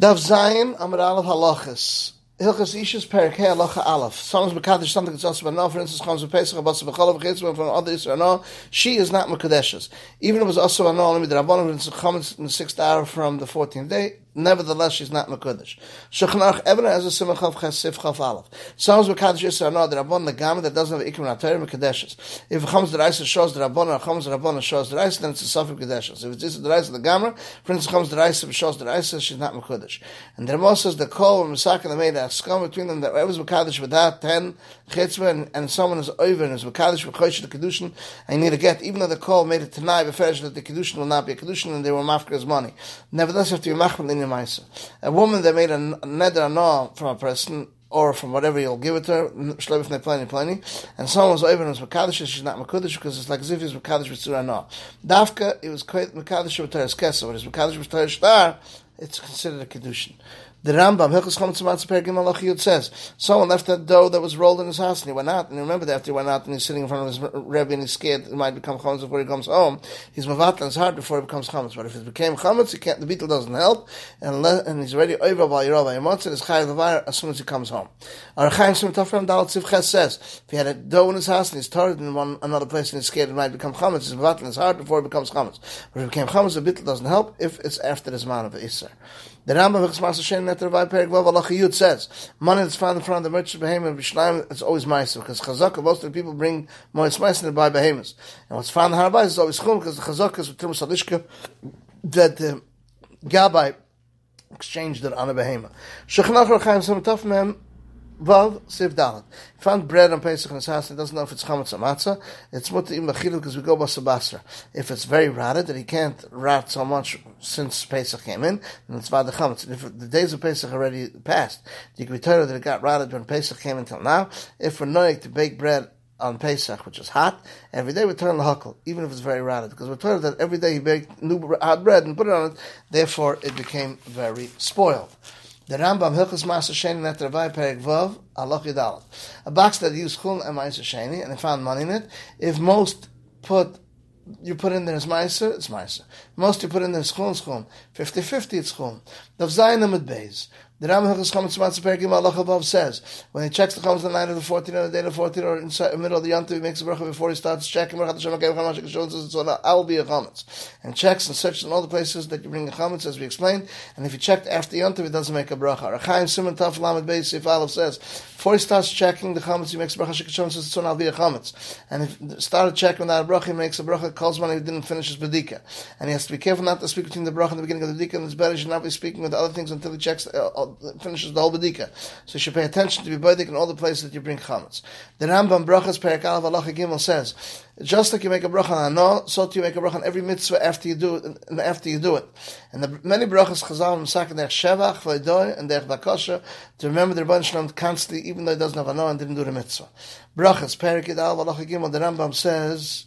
Dav Zayin Amar Aleph Halachas. Hilchas Ishus Perik Hey Halacha Aleph. Someone's Mekadesh something that's also no, for instance, comes with Pesach, Abbas B'chalav, Chitzman, from other Yisrael, no, she is not Mekadeshes. Even if it was also a no, only the it's comes in the sixth hour from the 14th day, nevertheless she's not Mekudesh. Shechanach Eben has a Simach Ches Sif Chaf Aleph. Sounds Mekadesh Yisrael, no, the Rabban, the Gamma that doesn't have Ikrim Natayr Mekadeshes. If it comes the Reis shows the Rabban, or comes the Rabban shows the Reis, then it's a Safik Kadeshes. If it's the Reis of the Gamma, for instance, comes the Reis shows the Reis, she's not Mekudesh. And the Ramah says the Kol and Misak and the made a scum between them that whoever's Mekadesh with that, 10 Chitzvah, and, and someone is over and is Mekadesh with Chosh the Kedushin, and you need to get, even though the Kol made it tonight, beferish that the Kedushin will not be a Kedushin, and they were Mafka's money. Nevertheless, you have to be Machmal in Maisa a woman that made a neder no from a person or from whatever you'll give it to her, shlebif plenty, plenty, and someone was over was Makadish, she's not Makudish because it's like as if he's Makadish with Surah no. Dafka, it was Makadish with Teres Kesa, but it's Makadish with Teres Shtar, it's considered a Kedushin. The Rambam, Hilchus Chometz Pergim says, someone left that dough that was rolled in his house and he went out, and remember that after he went out and he's sitting in front of his Rebbe and he's scared it might become Chometz before he comes home, he's Mavatlan his heart before it becomes Chometz. But if it became Chometz, he can't, the beetle doesn't help, and, le, and he's already over by Yerova Yemotz, and it's Chayav Levar as soon as he comes home. Arachayim Sim Tafram Dalat Tzivches says, if he had a dough in his house and he's tarred in one another place and he's scared it might become Chometz, he's Mavatlan his heart before it becomes Chometz. But if it became Chometz, the beetle doesn't help if it's after the man of The Rambam V'chsmas Hashem Netter Vai Perik Vav Yud says, money that's found in front of the merchant behemoth and Bishnaim, it's always Maisa, because Chazakah, most of the people bring more Maisa than buy behemoths. And what's found in Harabais is always Chum, because the Chazakah is with Timus Alishka, that the Gabai exchanged it on a behemoth. Shechanach Sam Taf Mem, Vav Siv Dalet. Found bread on Pesach in his house. He doesn't know if it's chametz or matzah. It's im because we go basabasra. If it's very rotted that he can't rot so much since Pesach came in, then it's vad the chametz. If the days of Pesach already passed, you can be told that it got rotted when Pesach came until now. If we're knowing to bake bread on Pesach, which is hot, every day we turn the huckle, even if it's very rotted, because we're told that every day he baked new hot bread and put it on it, therefore it became very spoiled. The Rambam Hilchas Master Sheni Net Ravai Perek Vav Allah Yidalat. A box that used Chul and Meiser Sheni, and they found money in it. If most put you put in there as Meiser, it's Meiser. Most you put in there as Chul, it's Chul. 50-50, it's Chul. Dav Zayin Amid Beis. The Rambam Hilchas Chametz Matzah Allah above says when he checks the Chametz the night of the 14th or the day of the 14th or inside the middle of the Yom he makes a bracha before he starts checking Baruch Hashem HaKev Chametz HaKashon says so I'll be a Chametz. And checks and searches in all the places that you bring the Chametz as we explained and if he checked after Yom it doesn't make a bracha. Rechaim Simon Taf Lamed Beis if Aleph says before he starts checking the Chametz he makes a bracha HaKashon says so I'll be a Chametz. And if he started checking without a bracha he makes a bracha calls when he didn't finish his Bedika and he has to be careful not to speak between the bracha and the beginning of the Bedika and it's better he should not be speaking with other things until he checks uh, finishes the whole bedika. So you should pay attention to be bodik in all the places that you bring chametz. The Rambam Brachas Perak Alav Allah Gimel says, just like you make a bracha on no, so too you make a bracha on every mitzvah after you do it. And after you do it, and the many brachas Chazal Masak derech Shevach Vaydoy and derech Bakosha to remember the Rebbeinu Shalom constantly, even though he doesn't have a no and didn't do the mitzvah. Brachas Perak Alav Allah Gimel. The Rambam says.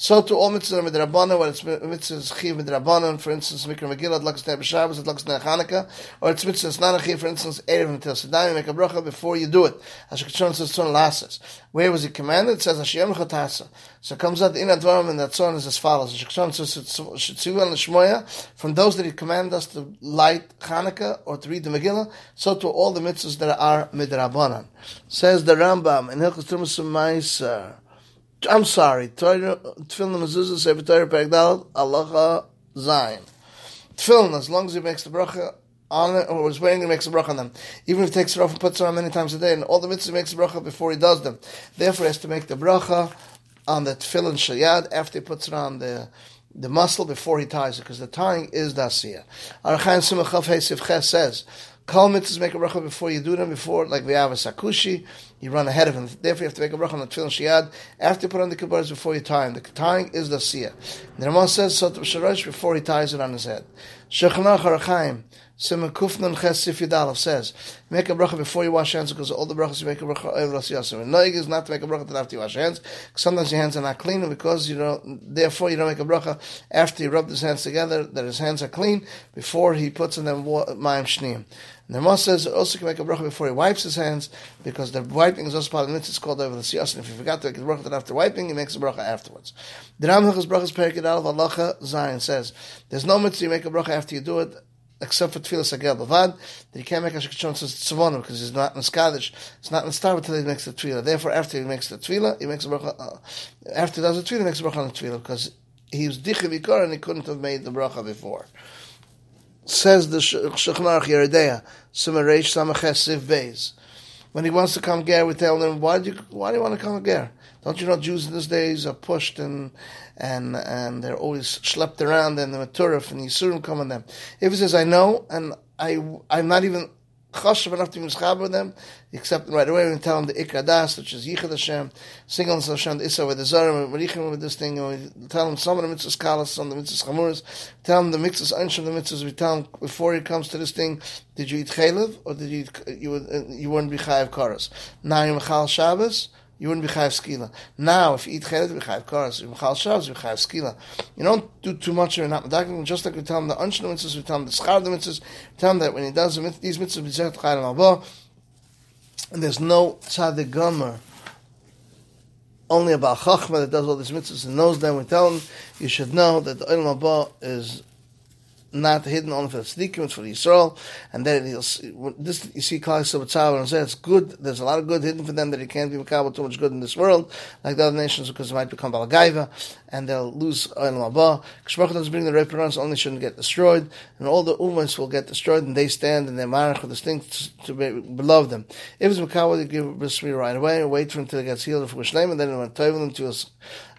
So to all mitzvahs are midrabanan, when it's mitzvahs chiv midrabanan, for instance, Mikra Megillah, Adlakas Neh B'Shabbos, Adlakas Neh Chanukah, or it's mitzvahs not for instance, Erev until Sedai, make a bracha before you do it. Hashakachon says Tzon Lasses. Where was it commanded? It says Hashem Chatasa. So it comes out in Advarim, and that Tzon is as follows. Hashakachon says Shetzivu and Shmoya, from those that he commanded us to light Chanukah, or to read the Megillah, so to all the mitzvahs that are midrabanan. Says the Rambam, in Hilchas Tumas Ma'aser, I'm sorry. Tefillin mezuzah sefer Torah pegdal alacha zayin. Tefillin, as long as he makes the bracha on it, or is waiting, he makes the bracha on them. Even if he takes it off and puts it on many times a day, and all the mitzvahs makes the bracha before he does them. Therefore, he has to make the bracha on the tefillin shayad after he puts it on the the muscle before he ties it, because the tying is dasiyah. Archaim Simachaf Hesif Ches says, Kol mitzvahs make a bracha before you do them, before, like we have a sakushi, you run ahead of him. Therefore, you have to make a bracha on the tefillin shiyad after you put on the kibbaras before you tie him. The tying is the siyah. The Ramah says, so sharash before he ties it on his head. Shechanach harachaim, Simon Kufnan Ches Sif says, make a bracha before you wash hands, because all the brachas you make a bracha over Ras Yasser. And noig is not to make a bracha until after you wash hands, because sometimes your hands are not clean, and because you don't, therefore you don't make a bracha after you rub his hands together, that his hands are clean, before he puts in them ma'im shneim. The Rama says also can make a bracha before he wipes his hands because the wiping is also part of the mitzvah. It's called over the siyas. And if you forgot to make a bracha after wiping, he makes a bracha afterwards. The Ram Hilchas brachas perikid al alacha Zion says there's no mitzvah you make a bracha after you do it except for Tefillah Sagel Bavad, that he can't make Hashik Shon Tzavonim because he's not in Skadish. It's not in Star until he makes the Tefillah. Therefore, after he makes the Tefillah, he makes a bracha, uh, after he does the Tefillah, he makes a bracha on the Tefillah because he was Dichi Vikar and he couldn't have made the bracha before. Says the Shechnarach Yeridea, Sumaresh Samaches Siv Beis. When he wants to come ger, we tell him, why do you, why do you want to come ger? Don't you know Jews in these days are pushed and and and they're always schlepped around and the Maturif and Yisurim come on them. If he says, I know, and I I'm not even chashav enough to be mischaber them, you accept them right away and tell them the ikadas, which is yichad Hashem, sing on Hashem, the Issa with the Zarim, Marichim with this thing, and we tell them some of the mitzvahs kalas, some of the mitzvahs chamuras, tell them the mitzvahs anshim, the mitzvahs, we tell them before he comes to this thing, did you eat chaylev, or did you eat, you, you wouldn't be chayav karas. Now you're mechal Shabbos, you wouldn't be chayav skila. Now, if you eat chelet, you be chayav karas. If chal you be chayav skila. You don't do too much, you're not. Just like we tell him the unshna mitzvahs, we tell him the schar the mitzvahs, we tell him that when he does these mitzvahs, we say chayim and there's no tzaddik gomer, only about chachma that does all these mitzvahs and knows them. We tell him, you should know that the Olam Haba is not hidden only for the tzaddikim, it's for the Yisrael, and then he'll see, this you see Klal Yisrael and say it's good. There's a lot of good hidden for them that he can't be makabel too much good in this world, like the other nations, because it might become balagaiva and they'll lose Olam Haba. Kishmach doesn't bring the reference only shouldn't get destroyed, and all the umas will get destroyed, and they stand and they're marach with this thing to, be below them. If it's makabel, they give brismi right away, and wait for until he gets healed for name, and then when him to a,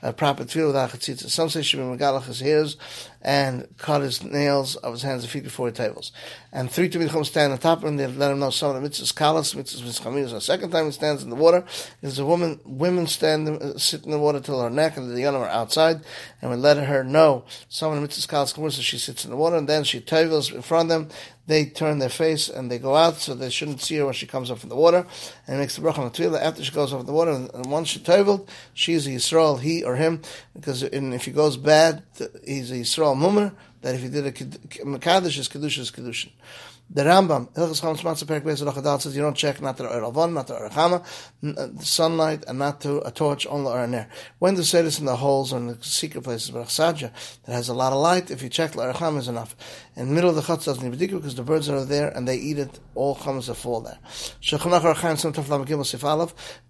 a proper tefillah without chatzitza. Some say should be megalach his hairs and cut his nails of his hands and feet before he tables. And three Talmid stand on top of him. They let him know some of the mitzvahs kalas, mitzvahs mitzchamis. The second time he stands in the water, there's a woman. Women stand uh, sit in the water till her neck, and the young are outside. And we let her know some of the mitzvahs kalas so she sits in the water, and then she tavels in front of them they turn their face and they go out, so they shouldn't see her when she comes up from the water. And makes the bracha on the after she goes up from the water. And, once she teviled, she's a Yisrael, he or him, because if he goes bad, he's a Yisrael mummer. That if he did a mekadosh, is kedusha is kedushin. The Rambam, Hilchas Chametz Matzah Perik Beis says you don't check not to uh, the Eravon, not to the Erachama, sunlight, and not to a torch, only or air. When to say this in the holes or in the secret places, but Achsadja, that has a lot of light, if you check the Erachama is enough. In the middle of the Chatz doesn't even because the birds are there and they eat it, all chamas that fall there. Shechanach Archaim Sim Taflam Gimel Sif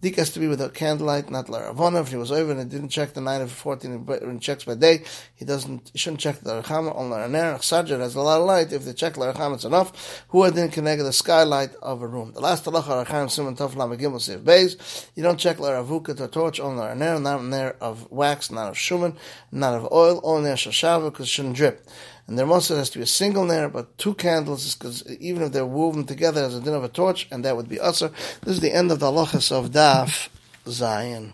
Dik has to be with a candlelight, not Eravon. If he was over and he didn't check the night of 14 and checks by day, he doesn't, he shouldn't check the Erachama, only or air. Achsadja has a lot of light, if they check the Erachama it's enough who are then connected the skylight of a room. The last halacha Archaim Simon Tov Lam Gimel Seif Beis. You don't check ravuka to torch on la ner, not ner of wax, not of shuman, not of oil, only ner shashava because it shouldn't drip. And there also has to be a single nair, but two candles, because even if they're woven together as a din of a torch, and that would be usher. This is the end of the halachas of Daf Zion.